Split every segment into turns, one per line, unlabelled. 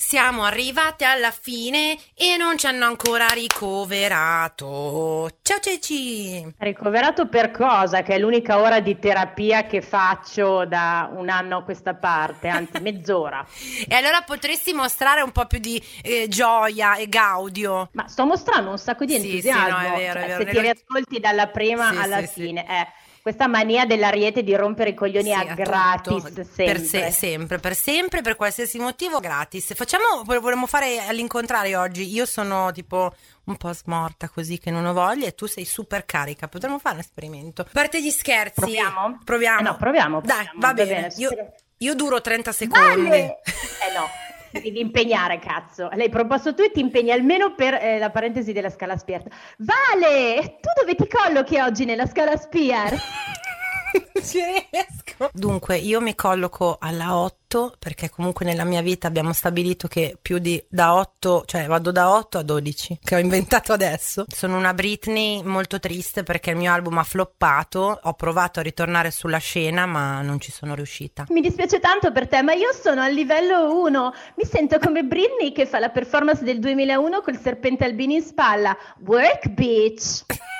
Siamo arrivate alla fine e non ci hanno ancora ricoverato. Ciao Ceci!
Ricoverato per cosa? Che è l'unica ora di terapia che faccio da un anno a questa parte, anzi mezz'ora.
e allora potresti mostrare un po' più di eh, gioia e gaudio.
Ma sto mostrando un sacco di entusiasmo. Sì, sì, no, è vero, è vero. Se ti riascolti dalla prima sì, alla fine, eh questa mania dell'ariete di rompere i coglioni sì, a, gratis tutto. sempre.
Per se, sempre, per sempre, per qualsiasi motivo gratis. Facciamo, vorremmo fare all'incontrario oggi. Io sono tipo un po' smorta così che non ho voglia e tu sei super carica. Potremmo fare un esperimento. A parte gli scherzi.
Proviamo?
Proviamo. Eh
no, proviamo.
proviamo. Dai, va, va bene. bene. Io, io, duro 30 secondi.
Vale. Eh no. Devi impegnare, cazzo. L'hai proposto tu e ti impegni almeno per eh, la parentesi della scala Spier. Vale, tu dove ti collochi oggi nella scala Spier?
ci riesco. Dunque, io mi colloco alla 8 perché comunque nella mia vita abbiamo stabilito che più di da 8, cioè vado da 8 a 12, che ho inventato adesso. Sono una Britney molto triste perché il mio album ha floppato. Ho provato a ritornare sulla scena, ma non ci sono riuscita.
Mi dispiace tanto per te, ma io sono al livello 1. Mi sento come Britney che fa la performance del 2001 col serpente albino in spalla. Work bitch.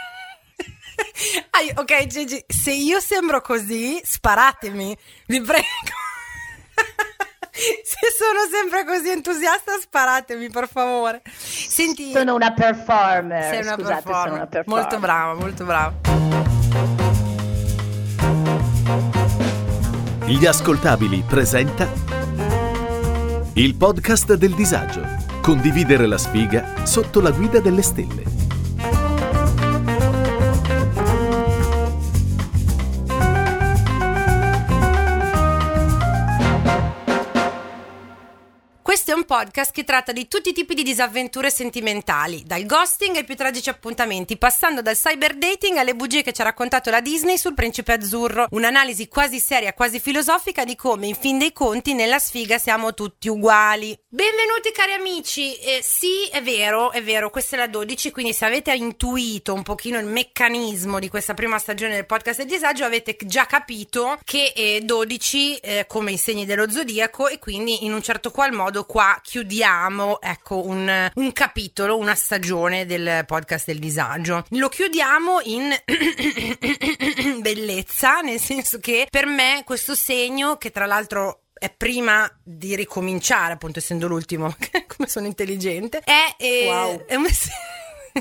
ok, Gigi, se io sembro così, sparatemi, vi prego. se sono sempre così entusiasta, sparatemi, per favore.
Senti, sono una performer.
Sei una,
Scusate,
performer. Sono una performer. Molto brava, molto brava.
Gli ascoltabili presenta il podcast del disagio. Condividere la sfiga sotto la guida delle stelle.
Podcast che tratta di tutti i tipi di disavventure sentimentali, dal ghosting ai più tragici appuntamenti, passando dal cyber dating alle bugie che ci ha raccontato la Disney sul principe azzurro. Un'analisi quasi seria, quasi filosofica di come, in fin dei conti, nella sfiga siamo tutti uguali. Benvenuti cari amici, eh, sì è vero, è vero, questa è la 12, quindi se avete intuito un pochino il meccanismo di questa prima stagione del podcast del disagio avete già capito che è 12 eh, come i segni dello zodiaco e quindi in un certo qual modo qua chiudiamo ecco un, un capitolo, una stagione del podcast del disagio. Lo chiudiamo in bellezza, nel senso che per me questo segno, che tra l'altro è prima di ricominciare, appunto essendo l'ultimo, come sono intelligente, è, eh, wow. è un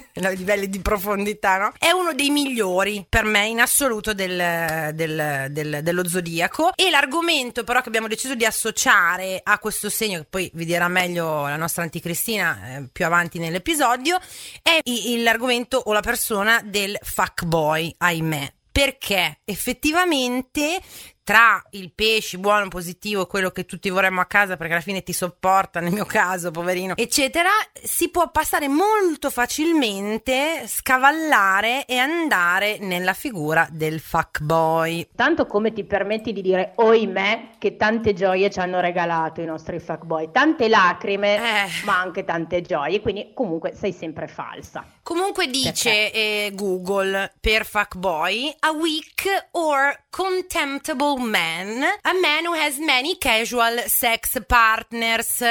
a livelli di profondità, no? È uno dei migliori per me in assoluto del, del, del, dello zodiaco. E l'argomento, però, che abbiamo deciso di associare a questo segno, che poi vi dirà meglio la nostra anticristina eh, più avanti nell'episodio, è l'argomento o la persona del fuckboy, ahimè perché effettivamente tra il pesce buono, positivo, quello che tutti vorremmo a casa perché alla fine ti sopporta, nel mio caso, poverino, eccetera, si può passare molto facilmente, scavallare e andare nella figura del fuckboy.
Tanto come ti permetti di dire, oimè, che tante gioie ci hanno regalato i nostri fuckboy, tante lacrime, eh. ma anche tante gioie, quindi comunque sei sempre falsa.
Comunque dice eh, Google per fuckboy, a weak or contemptible man, a man who has many casual sex partners.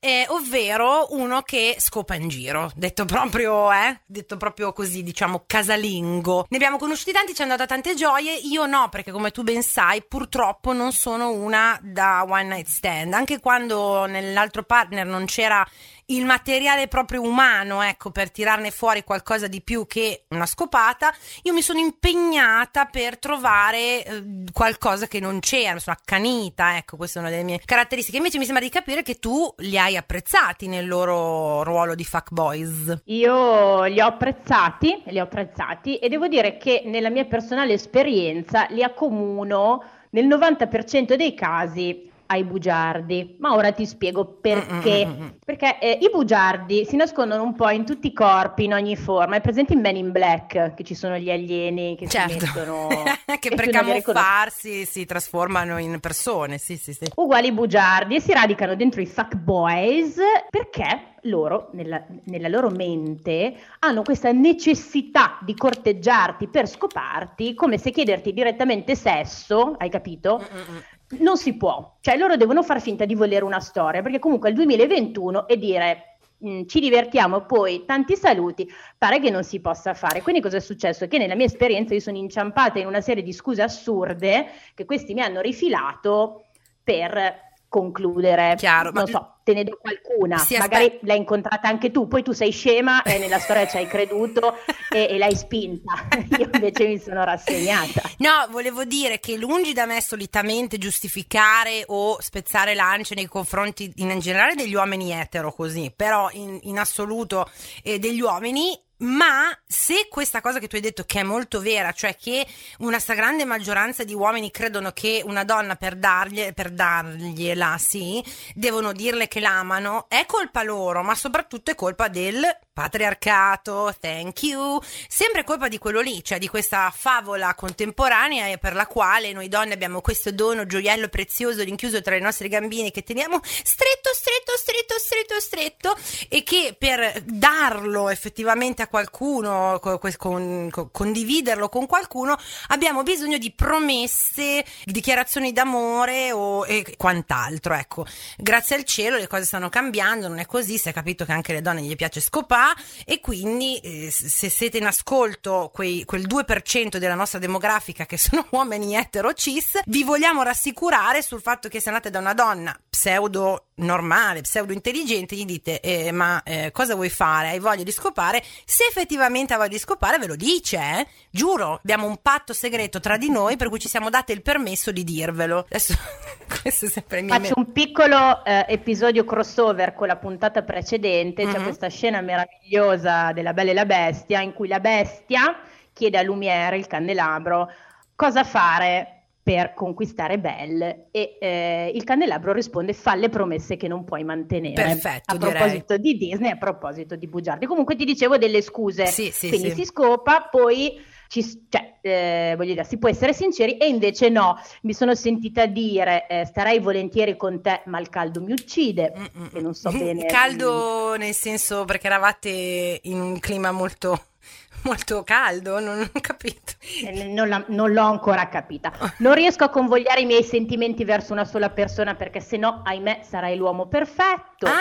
Eh, ovvero uno che scopa in giro, detto proprio, eh, detto proprio così, diciamo casalingo. Ne abbiamo conosciuti tanti, ci hanno dato tante gioie, io no, perché come tu ben sai, purtroppo non sono una da one night stand, anche quando nell'altro partner non c'era il materiale proprio umano, ecco, per tirarne fuori qualcosa di più che una scopata, io mi sono impegnata per trovare eh, qualcosa che non c'era, sono accanita, ecco, questa è una delle mie caratteristiche. Invece mi sembra di capire che tu li hai apprezzati nel loro ruolo di fuckboys.
Io li ho apprezzati, li ho apprezzati e devo dire che nella mia personale esperienza li accomuno nel 90% dei casi ai bugiardi. Ma ora ti spiego perché. Mm-hmm. Perché eh, i bugiardi si nascondono un po' in tutti i corpi, in ogni forma. È presente in Men in Black che ci sono gli alieni che certo. si mettono.
che per camuffarsi si trasformano in persone. Sì, sì, sì.
Uguali bugiardi e si radicano dentro i fuck boys perché loro, nella, nella, loro mente, hanno questa necessità di corteggiarti per scoparti, come se chiederti direttamente sesso, hai capito? Mm-mm non si può, cioè loro devono far finta di volere una storia, perché comunque è il 2021 e dire mh, ci divertiamo, poi tanti saluti, pare che non si possa fare. Quindi cosa è successo? Che nella mia esperienza io sono inciampata in una serie di scuse assurde che questi mi hanno rifilato per concludere.
Chiaro,
non
ma...
so, te ne do qualcuna.
Sì,
Magari
aspetta.
l'hai incontrata anche tu, poi tu sei scema e nella storia ci hai creduto e, e l'hai spinta. Io invece mi sono rassegnata.
No, volevo dire che lungi da me solitamente giustificare o spezzare lance nei confronti in generale degli uomini etero così, però in, in assoluto eh, degli uomini ma se questa cosa che tu hai detto che è molto vera, cioè che una stragrande maggioranza di uomini credono che una donna per, dargli, per dargliela, sì, devono dirle che l'amano, è colpa loro, ma soprattutto è colpa del patriarcato, thank you, sempre colpa di quello lì, cioè di questa favola contemporanea per la quale noi donne abbiamo questo dono gioiello prezioso rinchiuso tra i nostri gambini che teniamo stretto, stretto, stretto, stretto, stretto e che per darlo effettivamente a qualcuno, con, con, condividerlo con qualcuno, abbiamo bisogno di promesse, dichiarazioni d'amore o, e quant'altro. Ecco, grazie al cielo le cose stanno cambiando, non è così, si è capito che anche le donne gli piace scopare e quindi eh, se siete in ascolto quei, quel 2% della nostra demografica che sono uomini etero cis, vi vogliamo rassicurare sul fatto che se andate da una donna pseudo normale, pseudo intelligente, gli dite eh, ma eh, cosa vuoi fare? Hai voglia di scopare? Se effettivamente ha voglia di scopare ve lo dice, eh? giuro, abbiamo un patto segreto tra di noi per cui ci siamo date il permesso di dirvelo. Adesso questo è sempre il mio
Faccio un piccolo eh, episodio crossover con la puntata precedente, c'è
Mhm.
questa scena meravigliosa della Bella e la Bestia in cui la bestia chiede a Lumière, il candelabro, cosa fare per conquistare Belle e eh, il candelabro risponde fa le promesse che non puoi mantenere.
Perfetto,
a
direi.
proposito di Disney, a proposito di bugiardi. Comunque ti dicevo delle scuse,
Sì, sì,
quindi
sì.
si scopa, poi ci, cioè, eh, voglio dire, si può essere sinceri e invece no, mi sono sentita dire eh, starei volentieri con te, ma il caldo mi uccide.
Mm, mm,
E non so
mm.
bene.
Caldo nel senso perché eravate in un clima molto, molto caldo, non ho capito.
Non, la- non l'ho ancora capita. Non riesco a convogliare i miei sentimenti verso una sola persona perché se no, ahimè, sarai l'uomo perfetto.
Ah,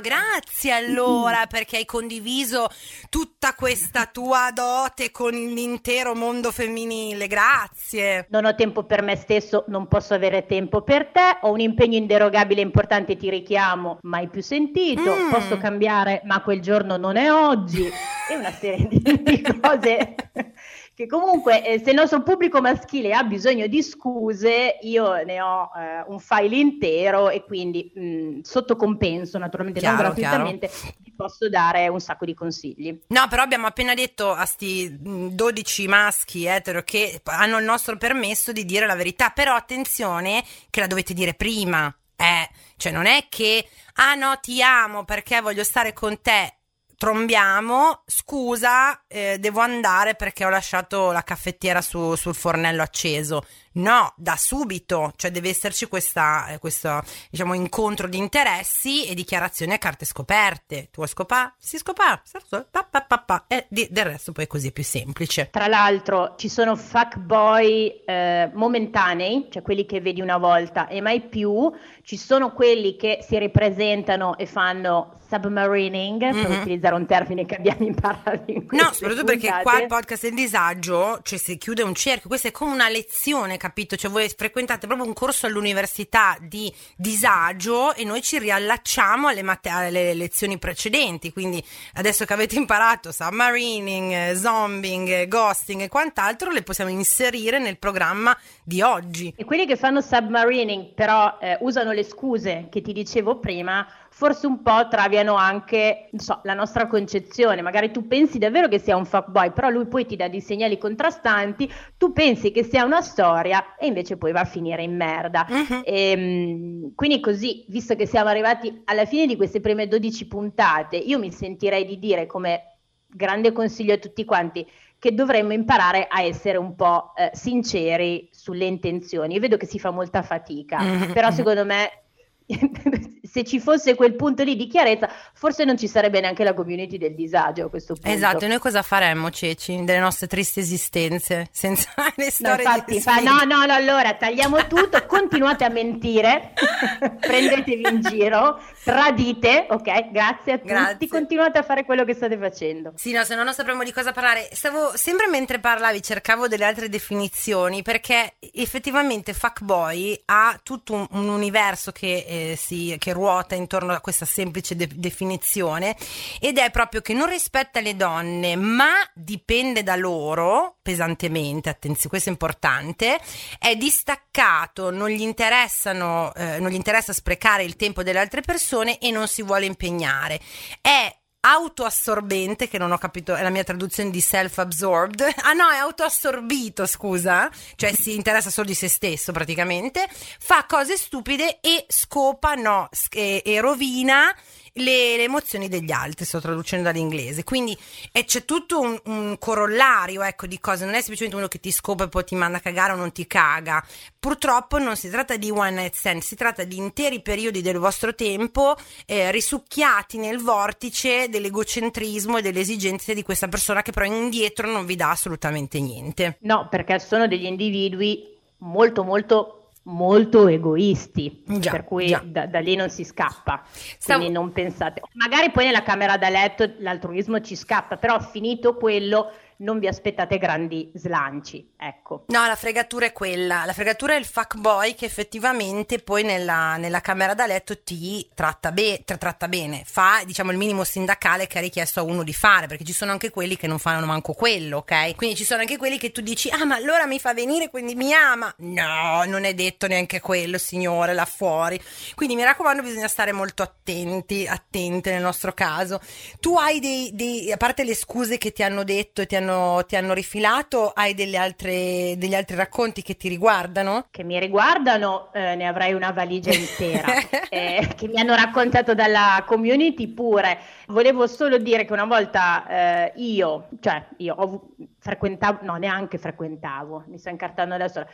grazie allora perché hai condiviso tutta questa tua dote con l'intero mondo femminile. Grazie.
Non ho tempo per me stesso, non posso avere tempo per te, ho un impegno inderogabile e importante, ti richiamo, mai più sentito,
Mm.
posso cambiare, ma quel giorno non è oggi, e una serie di, di cose che comunque eh, se il nostro pubblico maschile ha bisogno di scuse, io ne ho eh, un file intero e quindi mh, sotto compenso, naturalmente non
Chiaro,
gratuitamente, vi posso dare un sacco di consigli.
No, però abbiamo appena detto a sti mh, 12 maschi etero che hanno il nostro permesso di dire la verità, però attenzione che la dovete dire prima. Eh, cioè non è che ah no, ti amo perché voglio stare con te. Trombiamo, scusa, eh, devo andare perché ho lasciato la caffettiera su- sul fornello acceso. No, da subito, cioè deve esserci questa, eh, questo diciamo, incontro di interessi e dichiarazioni a carte scoperte. Tu vuoi scopare? Si scopa, pa, pa, pa, pa. e di- del resto poi è così è più semplice.
Tra l'altro ci sono fuckboy eh, momentanei, cioè quelli che vedi una volta e mai più, ci sono quelli che si ripresentano e fanno submarining, per
Mhm.
utilizzare un termine che abbiamo imparato in
No, soprattutto perché
puntate.
qua il podcast del disagio, cioè si chiude un cerchio, questa è come una lezione, capito? Cioè voi frequentate proprio un corso all'università di disagio e noi ci riallacciamo alle, mate- alle lezioni precedenti, quindi adesso che avete imparato submarining, eh, zombing, eh, ghosting e quant'altro, le possiamo inserire nel programma di oggi.
E quelli che fanno submarining però eh, usano le scuse che ti dicevo prima, forse un po' traviano anche, non so, la nostra concezione. Magari tu pensi davvero che sia un fuckboy, però lui poi ti dà dei segnali contrastanti, tu pensi che sia una storia e invece poi va a finire in merda.
Mhm.
Ehm, quindi così, visto che siamo arrivati alla fine di queste prime 12 puntate, io mi sentirei di dire come grande consiglio a tutti quanti che dovremmo imparare a essere un po' eh, sinceri sulle intenzioni. Io vedo che si fa molta fatica,
Mhm,
però secondo me se ci fosse quel punto lì di chiarezza, forse non ci sarebbe neanche la community del disagio a questo punto.
Esatto, e noi cosa faremmo, Ceci, delle nostre tristi esistenze, senza le storie
no, infatti, fa, no, no, no, allora tagliamo tutto, continuate a mentire, prendetevi in giro, tradite, ok? Grazie a tutti, Grazie. continuate a fare quello che state facendo.
Sì, no, se no non sapremo di cosa parlare. Stavo, sempre mentre parlavi, cercavo delle altre definizioni, perché effettivamente fuckboy ha tutto un, un universo che, eh, si, che ruota intorno a questa semplice de- definizione ed è proprio che non rispetta le donne ma dipende da loro pesantemente, attenzione, questo è importante, è distaccato, non gli, eh, non gli interessa sprecare il tempo delle altre persone e non si vuole impegnare. È autoassorbente, che non ho capito, è la mia traduzione di self-absorbed. Ah no, è autoassorbito, scusa, cioè si interessa solo di se stesso praticamente, fa cose stupide e scopa, no, e, e rovina le, le, emozioni degli altri, sto traducendo dall'inglese. Quindi c'è tutto un, un, corollario ecco, di cose, non è semplicemente uno che ti scopa e poi ti manda a cagare o non ti caga. Purtroppo non si tratta di one night stand, si tratta di interi periodi del vostro tempo eh, risucchiati nel vortice dell'egocentrismo e delle esigenze di questa persona che però indietro non vi dà assolutamente niente.
No, perché sono degli individui molto molto molto egoisti, già, per cui da, da, lì non si scappa. Stavo... Quindi non pensate. Magari poi nella camera da letto l'altruismo ci scappa, però finito quello non vi aspettate grandi slanci, ecco.
No, la fregatura è quella, la fregatura è il fuckboy che effettivamente poi nella, nella camera da letto ti tratta, be- tra- tratta, bene, fa diciamo il minimo sindacale che ha richiesto a uno di fare, perché ci sono anche quelli che non fanno manco quello, ok? Quindi ci sono anche quelli che tu dici, ah ma allora mi fa venire, quindi mi ama. No, non è detto neanche quello, signore, là fuori. Quindi mi raccomando, bisogna stare molto attenti, attente nel nostro caso. Tu hai dei, dei a parte le scuse che ti hanno detto e ti hanno hanno, ti hanno rifilato? Hai altre, degli altri racconti che ti riguardano?
Che mi riguardano, eh, ne avrei una valigia intera, eh, che mi hanno raccontato dalla community pure. Volevo solo dire che una volta eh, io, cioè io ho, frequentavo, no neanche frequentavo, mi sto incartando adesso,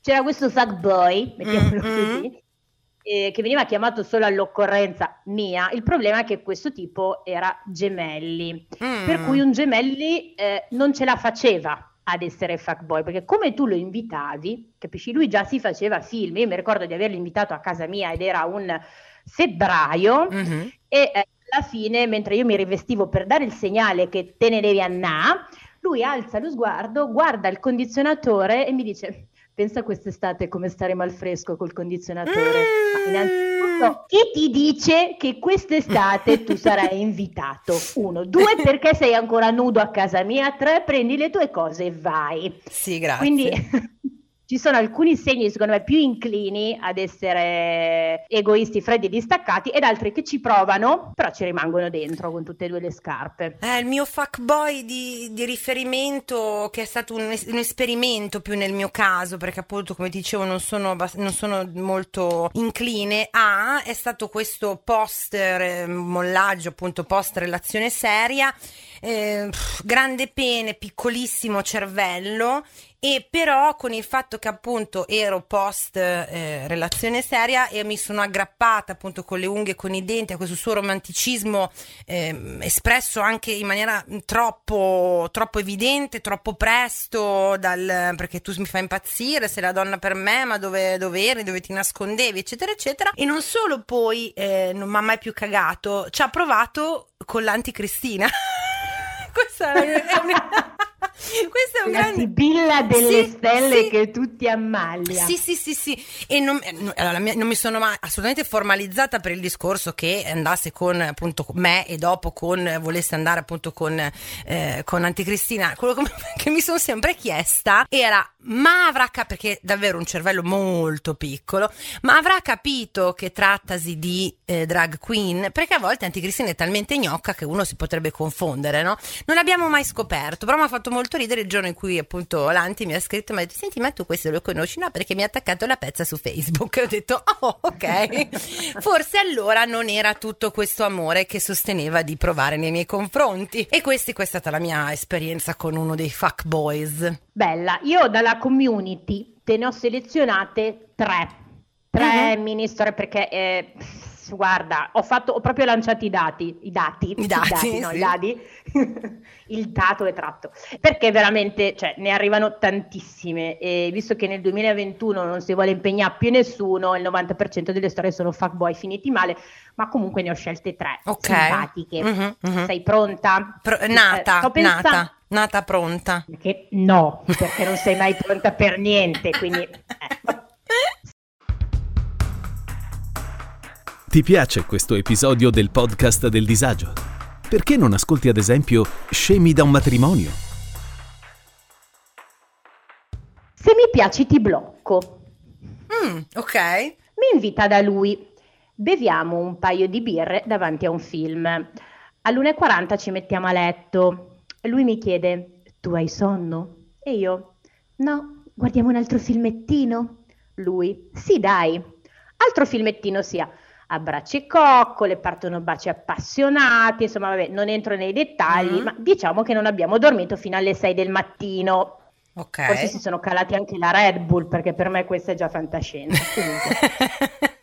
c'era questo fuckboy, mettiamolo mm-hmm. così, eh, che veniva chiamato solo all'occorrenza mia, il problema è che questo tipo era gemelli, mm. per cui un gemelli eh, non ce la faceva ad essere fuckboy, perché come tu lo invitavi, capisci, lui già si faceva film, io mi ricordo di averlo invitato a casa mia ed era un febbraio mm-hmm. e eh, alla fine, mentre io mi rivestivo per dare il segnale che te ne devi andare, lui alza lo sguardo, guarda il condizionatore e mi dice pensa quest'estate come staremo al fresco col condizionatore. Mm. Innanzitutto, chi ti dice che quest'estate tu sarai invitato? Uno, due, perché sei ancora nudo a casa mia? Tre, prendi le tue cose e vai.
Sì, grazie.
Quindi ci sono alcuni segni, secondo me, più inclini ad essere egoisti, freddi e distaccati, ed altri che ci provano, però ci rimangono dentro con tutte e due le scarpe.
Eh, il mio fuckboy di, di riferimento, che è stato un, un, esperimento più nel mio caso, perché appunto, come dicevo, non sono, non sono molto incline a, è stato questo post eh, mollaggio, appunto, post relazione seria, eh, grande pene, piccolissimo cervello e però con il fatto che appunto ero post eh, relazione seria e mi sono aggrappata appunto con le unghie, con i denti a questo suo romanticismo eh, espresso anche in maniera troppo, troppo evidente, troppo presto, dal, perché tu mi fai impazzire, sei la donna per me, ma dove, dove eri, dove ti nascondevi, eccetera, eccetera. E non solo poi eh, non mi ha mai più cagato, ci ha provato con l'anticristina. Questa è una...
Questo è un la grande... sibilla delle sì, stelle sì. che tutti ammaglia.
Sì, sì, sì, sì. E non, eh, allora, non mi sono mai assolutamente formalizzata per il discorso che andasse con appunto me e dopo con volesse andare appunto con, eh, con Anticristina. Quello che mi sono sempre chiesta era ma avrà capito, perché davvero un cervello molto piccolo, ma avrà capito che trattasi di eh, drag queen? Perché a volte Anticristina è talmente gnocca che uno si potrebbe confondere, no? Non l'abbiamo mai scoperto, però mi ha fatto molto ridere il giorno in cui appunto Lanti mi ha scritto mi ha detto senti ma tu questo lo conosci? No perché mi ha attaccato la pezza su Facebook. E ho detto oh ok. Forse allora non era tutto questo amore che sosteneva di provare nei miei confronti. E questa, questa è stata la mia esperienza con uno dei fuck boys.
Bella io dalla community te ne ho selezionate tre. Tre uh-huh. mini storie perché... Eh, guarda, ho, fatto, ho proprio lanciato i dati, i dati,
i dati, i dati,
no,
sì.
i dati. il dato è tratto, perché veramente cioè, ne arrivano tantissime e visto che nel 2021 non si vuole impegnare più nessuno, il 90% delle storie sono fuckboy finiti male, ma comunque ne ho scelte tre
okay.
simpatiche. Uh-huh, uh-huh. Sei pronta?
Pro- nata, eh, pensando... nata, nata pronta.
Perché no, perché non sei mai pronta per niente, quindi... Eh.
Ti piace questo episodio del podcast del disagio? Perché non ascolti ad esempio Scemi da un matrimonio?
Se mi piaci ti blocco.
Mm, ok.
Mi invita da lui. Beviamo un paio di birre davanti a un film. All'1.40 ci mettiamo a letto. Lui mi chiede, tu hai sonno? E io, no, guardiamo un altro filmettino? Lui, sì dai. Altro filmettino sia abbracci coccole, partono baci appassionati, insomma vabbè, non entro nei dettagli, mm. ma diciamo che non abbiamo dormito fino alle 6 del mattino.
Ok.
Forse si sono calati anche la Red Bull, perché per me questa è già fantascienza.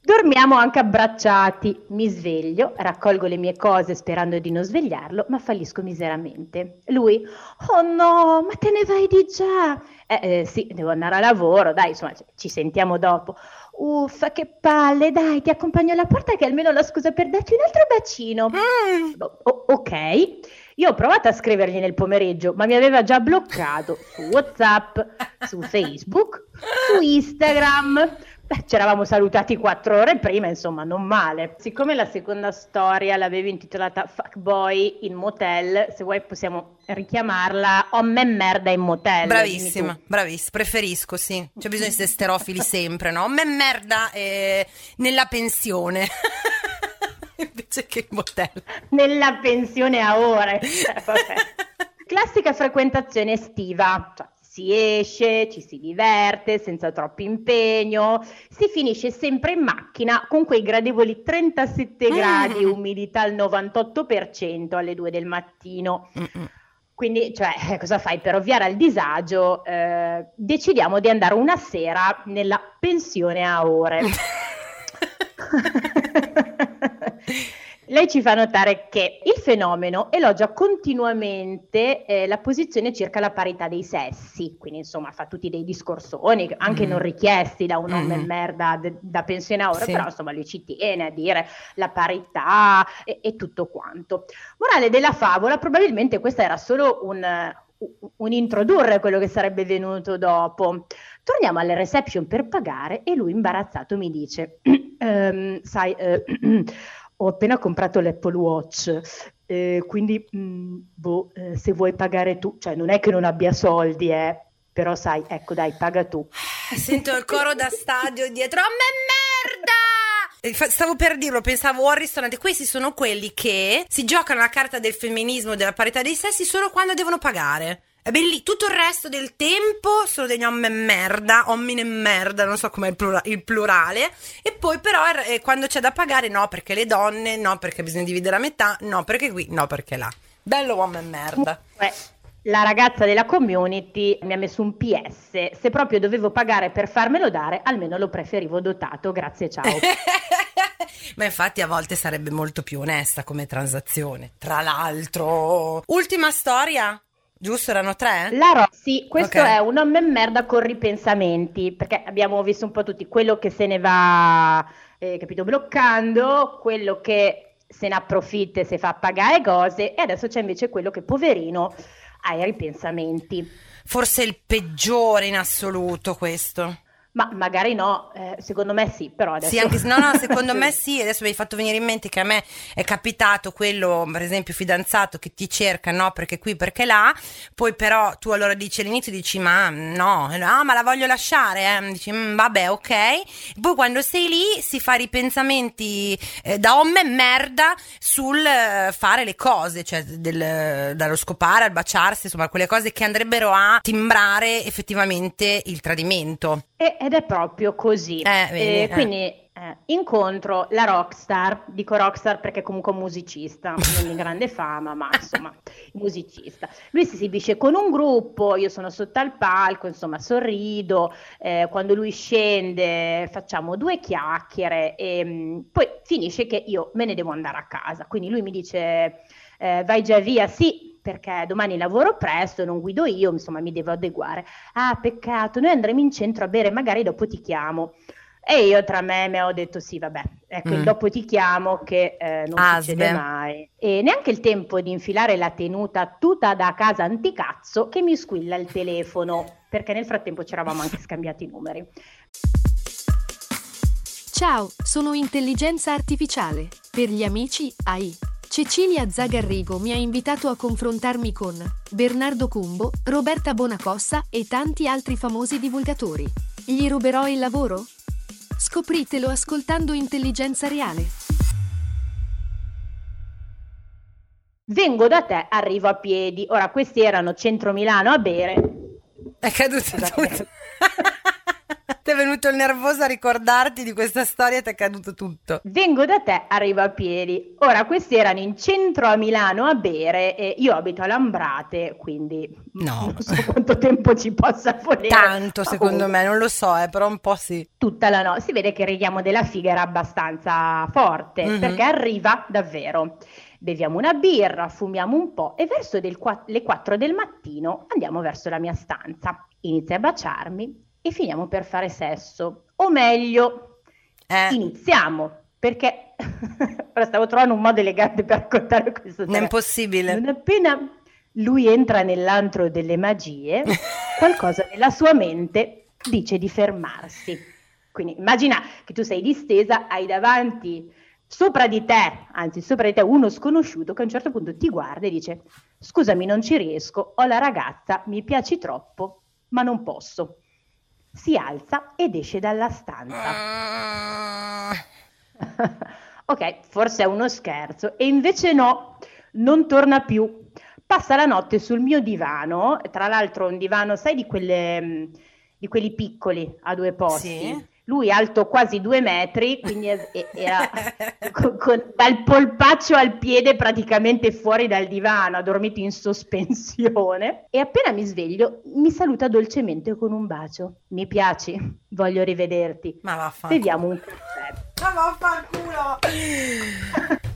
Dormiamo anche abbracciati. Mi sveglio, raccolgo le mie cose sperando di non svegliarlo, ma fallisco miseramente. Lui, oh no, ma te ne vai di già. Eh, eh, sì, devo andare a lavoro, dai, insomma, ci sentiamo dopo. Uffa, che palle, dai, ti accompagno alla porta che è almeno la scusa per darti un altro bacino. Mm. O- ok, io ho provato a scrivergli nel pomeriggio, ma mi aveva già bloccato su WhatsApp, su Facebook, su Instagram. Beh, ci eravamo salutati quattro ore prima, insomma, non male. Siccome la seconda storia l'avevi intitolata Fuckboy in motel, se vuoi possiamo richiamarla Homme e merda in motel.
Bravissima, bravissima, preferisco, sì. C'è bisogno di essere sterofili sempre, no? Homme e merda eh, nella pensione. Invece che in motel.
Nella pensione a ore. Eh, Classica frequentazione estiva, cioè si esce, ci si diverte senza troppo impegno, si finisce sempre in macchina con quei gradevoli 37 mm. gradi, umidità al 98% alle 2 del mattino. Mm-mm. Quindi, cioè, eh, cosa fai per ovviare al disagio? Eh, decidiamo di andare una sera nella pensione a ore. Lei ci fa notare che il fenomeno elogia continuamente eh, la posizione circa la parità dei sessi, quindi insomma fa tutti dei discorsoni, anche mm. non richiesti da un uomo mm. merda de, da pensione a ora, sì. però insomma lui ci tiene a dire la parità e, e, tutto quanto. Morale della favola, probabilmente questa era solo un, un introdurre quello che sarebbe venuto dopo. Torniamo alle reception per pagare e lui imbarazzato mi dice, ehm, sai... Eh, ho appena comprato l'Apple Watch, eh, quindi mh, mm, boh, eh, se vuoi pagare tu, cioè non è che non abbia soldi, eh, però sai, ecco dai, paga tu.
Sento il coro da stadio dietro, a me merda! Stavo per dirlo, pensavo al ristorante. Questi sono quelli che si giocano la carta del femminismo, della parità dei sessi solo quando devono pagare. È belli, tutto il resto del tempo sono degli ommi e merda, omine e merda, non so com'è il, plura- il plurale. E poi però eh, quando c'è da pagare, no, perché le donne, no, perché bisogna dividere a metà, no, perché qui, no, perché là. Bello uomo e merda.
La ragazza della community mi ha messo un PS. Se proprio dovevo pagare per farmelo dare, almeno lo preferivo dotato. Grazie, ciao.
Ma infatti a volte sarebbe molto più onesta come transazione. Tra l'altro, ultima storia. Giusto, erano tre?
La Rossi, questo okay. è un nome merda con ripensamenti, perché abbiamo visto un po' tutti quello che se ne va, eh, capito, bloccando, quello che se ne approfitta e si fa pagare cose, e adesso c'è invece quello che, poverino, ha i ripensamenti.
Forse il peggiore in assoluto questo.
Ma magari no, eh, secondo me sì, però adesso...
Sì, anche, no, no, secondo me sì, adesso mi hai fatto venire in mente che a me è capitato quello, per esempio, fidanzato che ti cerca, no, perché qui, perché là, poi però tu allora dici all'inizio, dici ma no, no ma la voglio lasciare, eh. dici mm, vabbè, ok, poi quando sei lì si fa ripensamenti eh, da homme e merda sul eh, fare le cose, cioè del, dallo scopare al baciarsi, insomma, quelle cose che andrebbero a timbrare effettivamente il tradimento.
Ed è proprio così.
Eh, vedi,
eh, quindi eh, incontro la rockstar, dico rockstar perché comunque un musicista, non di grande fama, ma insomma, musicista. Lui si esibisce con un gruppo, io sono sotto al palco, insomma, sorrido, eh, quando lui scende facciamo due chiacchiere e mh, mm, poi finisce che io me ne devo andare a casa. Quindi lui mi dice eh, vai già via, sì, perché domani lavoro presto, non guido io, insomma, mi devo adeguare. Ah, peccato, noi andremo in centro a bere, magari dopo ti chiamo. E io tra me mi ho detto sì, vabbè, ecco, mm. dopo ti chiamo che eh, non Asbe. succede mai. E neanche il tempo di infilare la tenuta tutta da casa anticazzo che mi squilla il telefono, perché nel frattempo ci eravamo anche scambiati i numeri.
Ciao, sono intelligenza artificiale. Per gli amici AI. Cecilia Zagarrigo mi ha invitato a confrontarmi con Bernardo Cumbo, Roberta Bonacossa e tanti altri famosi divulgatori. Gli ruberò il lavoro? Scopritelo ascoltando Intelligenza Reale.
Vengo da te, arrivo a piedi. Ora, questi erano centro Milano a bere.
È caduto tutto. è venuto il nervoso a ricordarti di questa storia e ti è caduto tutto.
Vengo da te, arrivo a piedi. Ora, questi erano in centro a Milano a bere e io abito a Lambrate, quindi no. non so quanto tempo ci possa volere.
Tanto, secondo me, non lo so, eh, però un po' sì.
Tutta la notte. Si vede che il richiamo della figa era abbastanza forte, mm-hmm. perché arriva davvero beviamo una birra, fumiamo un po' e verso qu- le 4 del mattino andiamo verso la mia stanza. Inizia a baciarmi e finiamo per fare sesso. O meglio, eh. iniziamo, perché ora stavo trovando un modo elegante per raccontare questo.
Non è impossibile.
Non appena lui entra nell'antro delle magie, qualcosa nella sua mente dice di fermarsi. Quindi immagina che tu sei distesa, hai davanti sopra di te, anzi sopra di te uno sconosciuto che a un certo punto ti guarda e dice scusami non ci riesco, ho la ragazza, mi piaci troppo, ma non posso si alza ed esce dalla stanza. ok, forse è uno scherzo, e invece no, non torna più. Passa la notte sul mio divano, tra l'altro un divano, sai, di, quelle, di quelli piccoli a due posti. Sì lui alto quasi due metri, quindi era con, con, dal polpaccio al piede praticamente fuori dal divano, ha dormito in sospensione e appena mi sveglio mi saluta dolcemente con un bacio. Mi piaci, voglio rivederti.
Ma vaffanculo.
Beviamo un caffè.
Ma vaffanculo.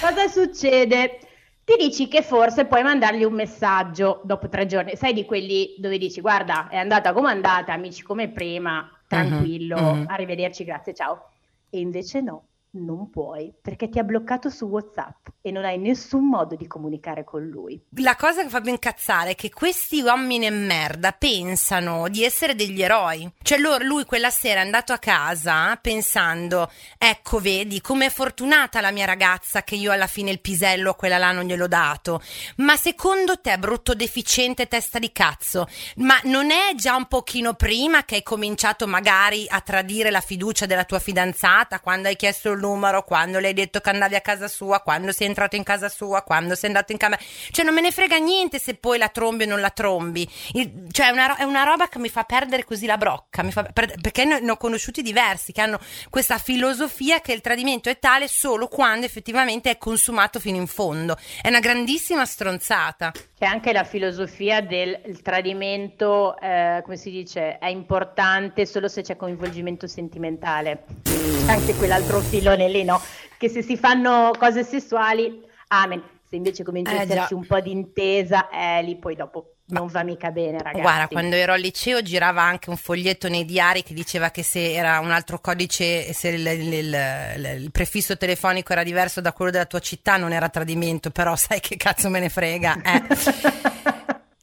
Cosa succede? Ti dici che forse puoi mandargli un messaggio dopo tre giorni, sai di quelli dove dici guarda è andata come è andata, amici come prima, tranquillo, uh-huh, uh-huh. arrivederci, grazie, ciao. E invece no, non puoi perché ti ha bloccato su WhatsApp e non hai nessun modo di comunicare con lui.
La cosa che fa più incazzare è che questi uomini e merda pensano di essere degli eroi. Cioè loro, lui quella sera è andato a casa pensando, ecco vedi com'è fortunata la mia ragazza che io alla fine il pisello a quella là non gliel'ho dato. Ma secondo te, brutto deficiente testa di cazzo, ma non è già un pochino prima che hai cominciato magari a tradire la fiducia della tua fidanzata quando hai chiesto il numero, quando le hai detto che andavi a casa sua, quando sei entrato in casa sua, quando sei andato in camera. Cioè, non me ne frega niente se poi la trombi o non la trombi. Il, cioè, è una, è una, roba che mi fa perdere così la brocca. Fa, perché ne, ne ho conosciuti diversi che hanno questa filosofia che il tradimento è tale solo quando effettivamente è consumato fino in fondo. È una grandissima stronzata.
C'è anche la filosofia del tradimento, eh, come si dice, è importante solo se c'è coinvolgimento sentimentale. Anche quell'altro filone lì, no? Che se si fanno cose sessuali, amen. Se invece comincia eh, a esserci un po' di intesa, eh, lì poi dopo non va mica bene, ragazzi.
Guarda, quando ero al liceo girava anche un foglietto nei diari che diceva che se era un altro codice, se il, il, il, il, prefisso telefonico era diverso da quello della tua città, non era tradimento, però sai che cazzo me ne frega. Eh.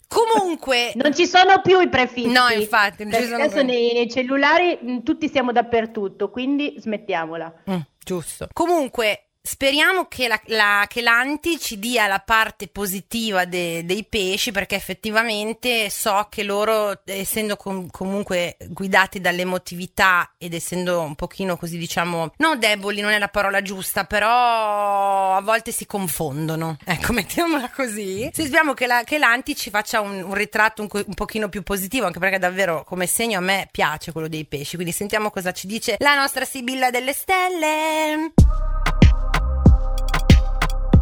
Comunque,
non ci sono più i prefissi.
No, infatti,
adesso nei, nei, cellulari mm, tutti siamo dappertutto, quindi smettiamola.
Mm, giusto. Comunque, Speriamo che, la, la, che, l'anti ci dia la parte positiva de, dei pesci perché effettivamente so che loro, essendo com- comunque guidati dall'emotività ed essendo un pochino così diciamo, no deboli non è la parola giusta, però a volte si confondono, ecco mettiamola così. Se speriamo che, la, che l'anti ci faccia un, un ritratto un, un pochino più positivo anche perché davvero come segno a me piace quello dei pesci, quindi sentiamo cosa ci dice la nostra Sibilla delle Stelle.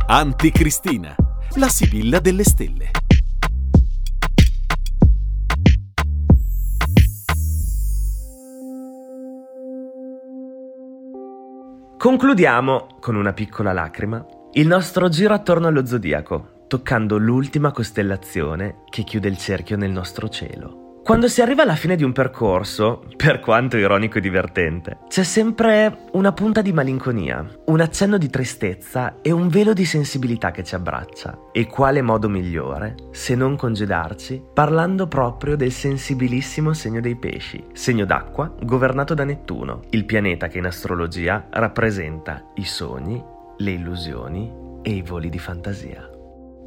Anticristina, la Sibilla delle Stelle.
Concludiamo con una piccola lacrima il nostro giro attorno allo zodiaco, toccando l'ultima costellazione che chiude il cerchio nel nostro cielo. Quando si arriva alla fine di un percorso, per quanto ironico e divertente, c'è sempre una punta di malinconia, un accenno di tristezza e un velo di sensibilità che ci abbraccia. E quale modo migliore se non congedarci parlando proprio del sensibilissimo segno dei pesci, segno d'acqua governato da Nettuno, il pianeta che in astrologia rappresenta i sogni, le illusioni e i voli di fantasia.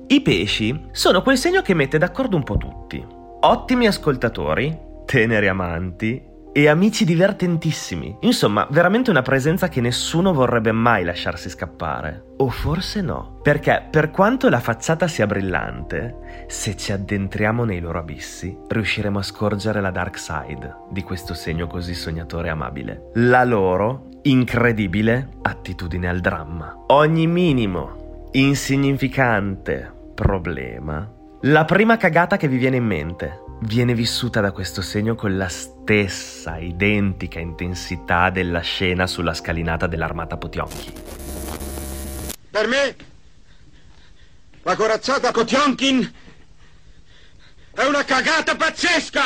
I pesci sono quel segno che mette d'accordo un po' tutti ottimi ascoltatori, teneri amanti e amici divertentissimi. Insomma, veramente una presenza che nessuno vorrebbe mai lasciarsi scappare. O forse no, perché per quanto la facciata sia brillante, se ci addentriamo nei loro abissi, riusciremo a scorgere la dark side di questo segno così sognatore e amabile. La loro incredibile attitudine al dramma. Ogni minimo, insignificante problema la prima cagata che vi viene in mente viene vissuta da questo segno con la stessa identica intensità della scena sulla scalinata dell'armata Potionchi.
Per me, la corazzata Potionkin è una cagata pazzesca!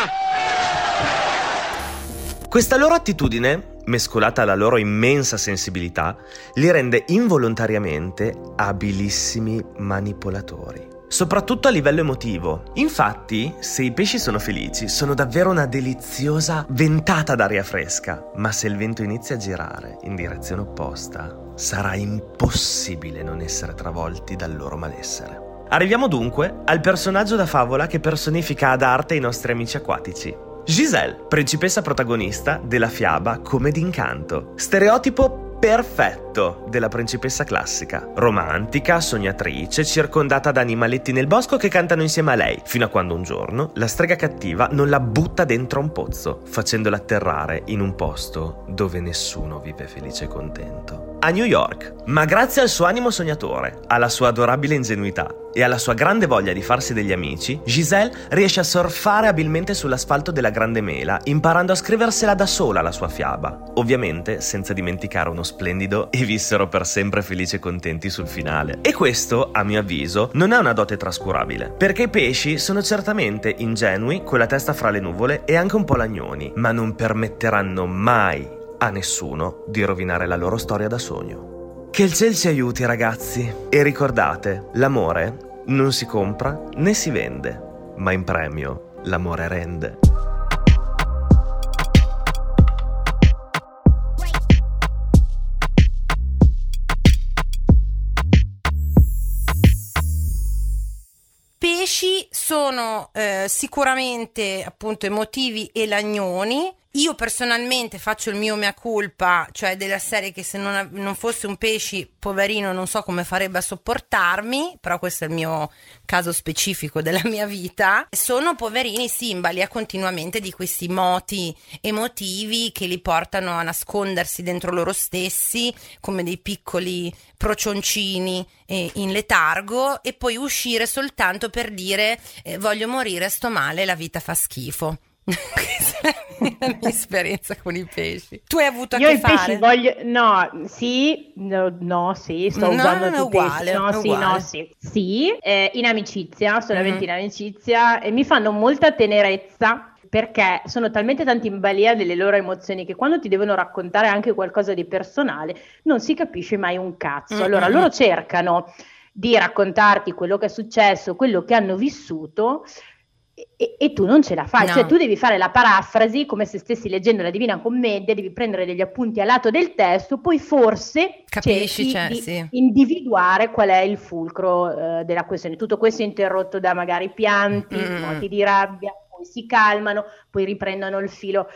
Questa loro attitudine, mescolata alla loro immensa sensibilità, li rende involontariamente abilissimi manipolatori soprattutto a livello emotivo. Infatti, se i pesci sono felici, sono davvero una deliziosa ventata d'aria fresca, ma se il vento inizia a girare in direzione opposta, sarà impossibile non essere travolti dal loro malessere. Arriviamo dunque al personaggio da favola che personifica ad arte i nostri amici acquatici. Giselle, principessa protagonista della fiaba Come d'incanto, stereotipo perfetto della principessa classica. Romantica, sognatrice, circondata da animaletti nel bosco che cantano insieme a lei, fino a quando un giorno la strega cattiva non la butta dentro un pozzo, facendola atterrare in un posto dove nessuno vive felice e contento. A New York, ma grazie al suo animo sognatore, alla sua adorabile ingenuità e alla sua grande voglia di farsi degli amici, Giselle riesce a surfare abilmente sull'asfalto della Grande Mela, imparando a scriversela da sola la sua fiaba, ovviamente senza dimenticare uno splendido e vissero per sempre felici e contenti sul finale. E questo, a mio avviso, non è una dote trascurabile, perché i pesci sono certamente ingenui, con la testa fra le nuvole e anche un po' lagnoni, ma non permetteranno mai a nessuno di rovinare la loro storia da sogno. Che il cielo ci aiuti ragazzi e ricordate, l'amore non si compra né si vende, ma in premio l'amore rende.
Pesci sono eh, sicuramente appunto emotivi e lagnoni io personalmente faccio il mio mea culpa, cioè della serie che se non, non, fosse un pesci, poverino, non so come farebbe a sopportarmi, però questo è il mio caso specifico della mia vita. Sono poverini simbali continuamente di questi moti emotivi che li portano a nascondersi dentro loro stessi come dei piccoli procioncini eh, in letargo e poi uscire soltanto per dire eh, voglio morire, sto male, la vita fa schifo. La mia esperienza con i pesci. Tu hai avuto a
Io
che
i
fare?
pesci voglio... No, sì, no, no sì, sto
no,
usando
è
tutti
uguale,
No, sì,
uguale.
no, sì. Sì, eh, in amicizia, solamente
Mhm.
in amicizia, e mi fanno molta tenerezza perché sono talmente tanti in balia delle loro emozioni che quando ti devono raccontare anche qualcosa di personale non si capisce mai un cazzo. Allora
Mm-mm.
loro cercano di raccontarti quello che è successo, quello che hanno vissuto e, e, tu non ce la fai, no. cioè tu devi fare la parafrasi come se stessi leggendo la Divina Commedia, devi prendere degli appunti a lato del testo, poi forse
capisci cioè, sì.
individuare qual è il fulcro eh, della questione. Tutto questo è interrotto da magari pianti, mm. noti di rabbia, poi si calmano, poi riprendono il filo.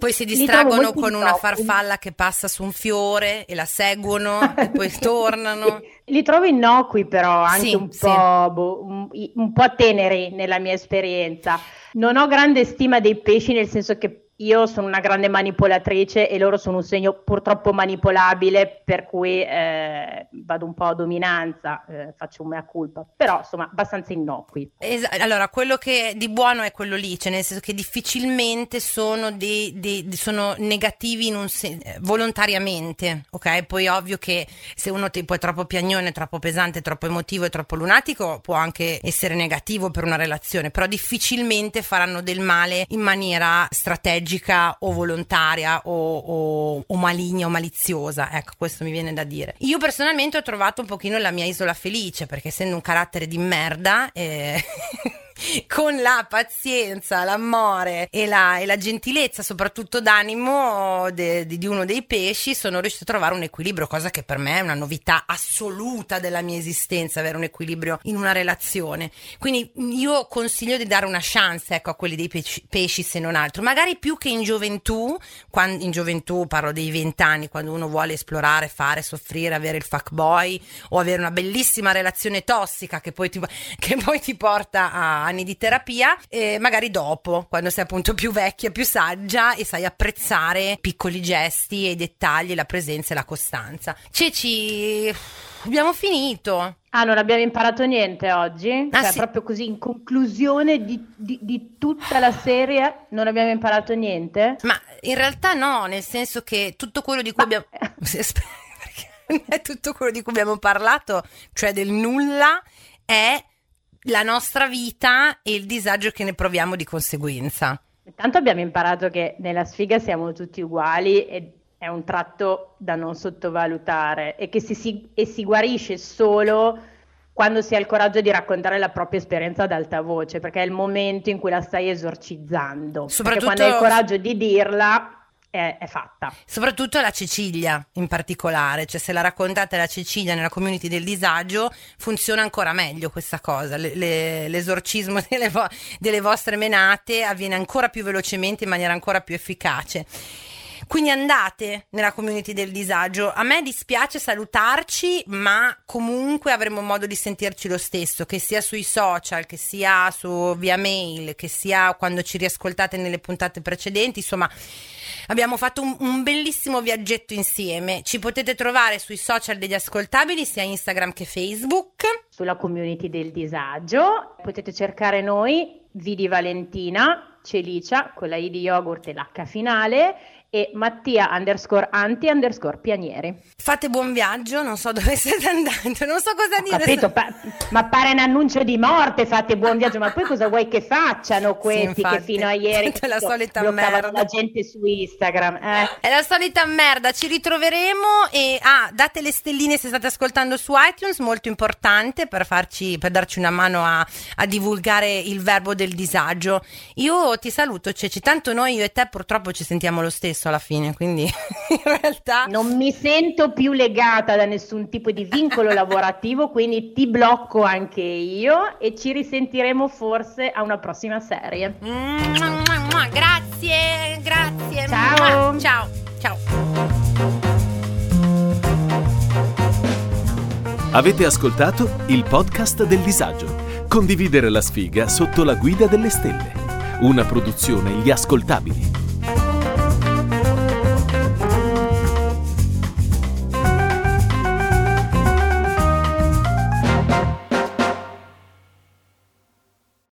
Poi si distraggono con una farfalla che passa su un fiore e la seguono e poi tornano.
Li trovo innocui però, anche sì, un, po', sì. boh, un, un po' teneri nella mia esperienza. Non ho grande stima dei pesci nel senso che io sono una grande manipolatrice e loro sono un segno purtroppo manipolabile, per cui eh, vado un po' a dominanza, eh, faccio mea culpa, però insomma abbastanza innocui.
Es- allora, quello che di buono è quello lì, cioè nel senso che difficilmente sono, dei, dei, sono negativi sen- volontariamente, ok? Poi ovvio che se uno tipo è troppo piagnone, troppo pesante, troppo emotivo e troppo lunatico, può anche essere negativo per una relazione, però difficilmente faranno del male in maniera strategica strategica o volontaria o, o, o, maligna o maliziosa. Ecco, questo mi viene da dire. Io personalmente ho trovato un pochino la mia isola felice perché essendo un carattere di merda... Eh... con la pazienza, l'amore e la, e la gentilezza, soprattutto d'animo de, de, di uno dei pesci, sono riuscito a trovare un equilibrio, cosa che per me è una novità assoluta della mia esistenza, avere un equilibrio in una relazione. Quindi io consiglio di dare una chance ecco, a quelli dei pesci, pesci, se non altro, magari più che in gioventù, quando, in gioventù parlo dei vent'anni, quando uno vuole esplorare, fare, soffrire, avere il fuckboy o avere una bellissima relazione tossica che poi ti, che poi ti porta a anni di terapia, eh, magari dopo, quando sei appunto più vecchia, più saggia e sai apprezzare piccoli gesti e i dettagli, la presenza e la costanza. Ceci, abbiamo finito.
Ah, non abbiamo imparato niente oggi? Ah, cioè, sì. proprio così in conclusione di, di, di, tutta la serie non abbiamo imparato niente?
Ma in realtà no, nel senso che tutto quello di cui Ma... abbiamo... tutto quello di cui abbiamo parlato, cioè del nulla, è la nostra vita e il disagio che ne proviamo di conseguenza.
Intanto abbiamo imparato che nella sfiga siamo tutti uguali e è un tratto da non sottovalutare e che si, si, e si guarisce solo quando si ha il coraggio di raccontare la propria esperienza ad alta voce, perché è il momento in cui la stai esorcizzando. Soprattutto perché quando hai il coraggio di dirla, è, è, fatta.
Soprattutto la Cecilia in particolare, cioè se la raccontate la Cecilia nella community del disagio funziona ancora meglio questa cosa, le, le, l'esorcismo delle, vo- delle vostre menate avviene ancora più velocemente in maniera ancora più efficace. Quindi andate nella community del disagio. A me dispiace salutarci, ma comunque avremo modo di sentirci lo stesso, che sia sui social, che sia su via mail, che sia quando ci riascoltate nelle puntate precedenti, insomma Abbiamo fatto un, un, bellissimo viaggetto insieme. Ci potete trovare sui social degli ascoltabili, sia Instagram che Facebook.
Sulla community del disagio. Potete cercare noi, Vidi Valentina, Celicia, con la I di yogurt e l'H finale e Mattia underscore anti underscore pianieri.
Fate buon viaggio, non so dove siete andando, non so cosa
Ho
dire.
Capito, pa- ma pare un annuncio di morte, fate buon viaggio, ma poi cosa vuoi che facciano questi sì, che fino a ieri
è la solita merda.
la gente su Instagram? Eh.
È la solita merda, ci ritroveremo e ah, date le stelline se state ascoltando su iTunes, molto importante per, farci, per darci una mano a, a divulgare il verbo del disagio. Io ti saluto Ceci, tanto noi io e te purtroppo ci sentiamo lo stesso alla fine, quindi in realtà...
Non mi sento più legata da nessun tipo di vincolo lavorativo, quindi ti blocco anche io e ci risentiremo forse a una prossima serie.
Grazie, grazie.
Ciao.
Ciao, ciao.
Avete ascoltato il podcast del disagio. Condividere la sfiga sotto la guida delle stelle. Una produzione Gli Ascoltabili.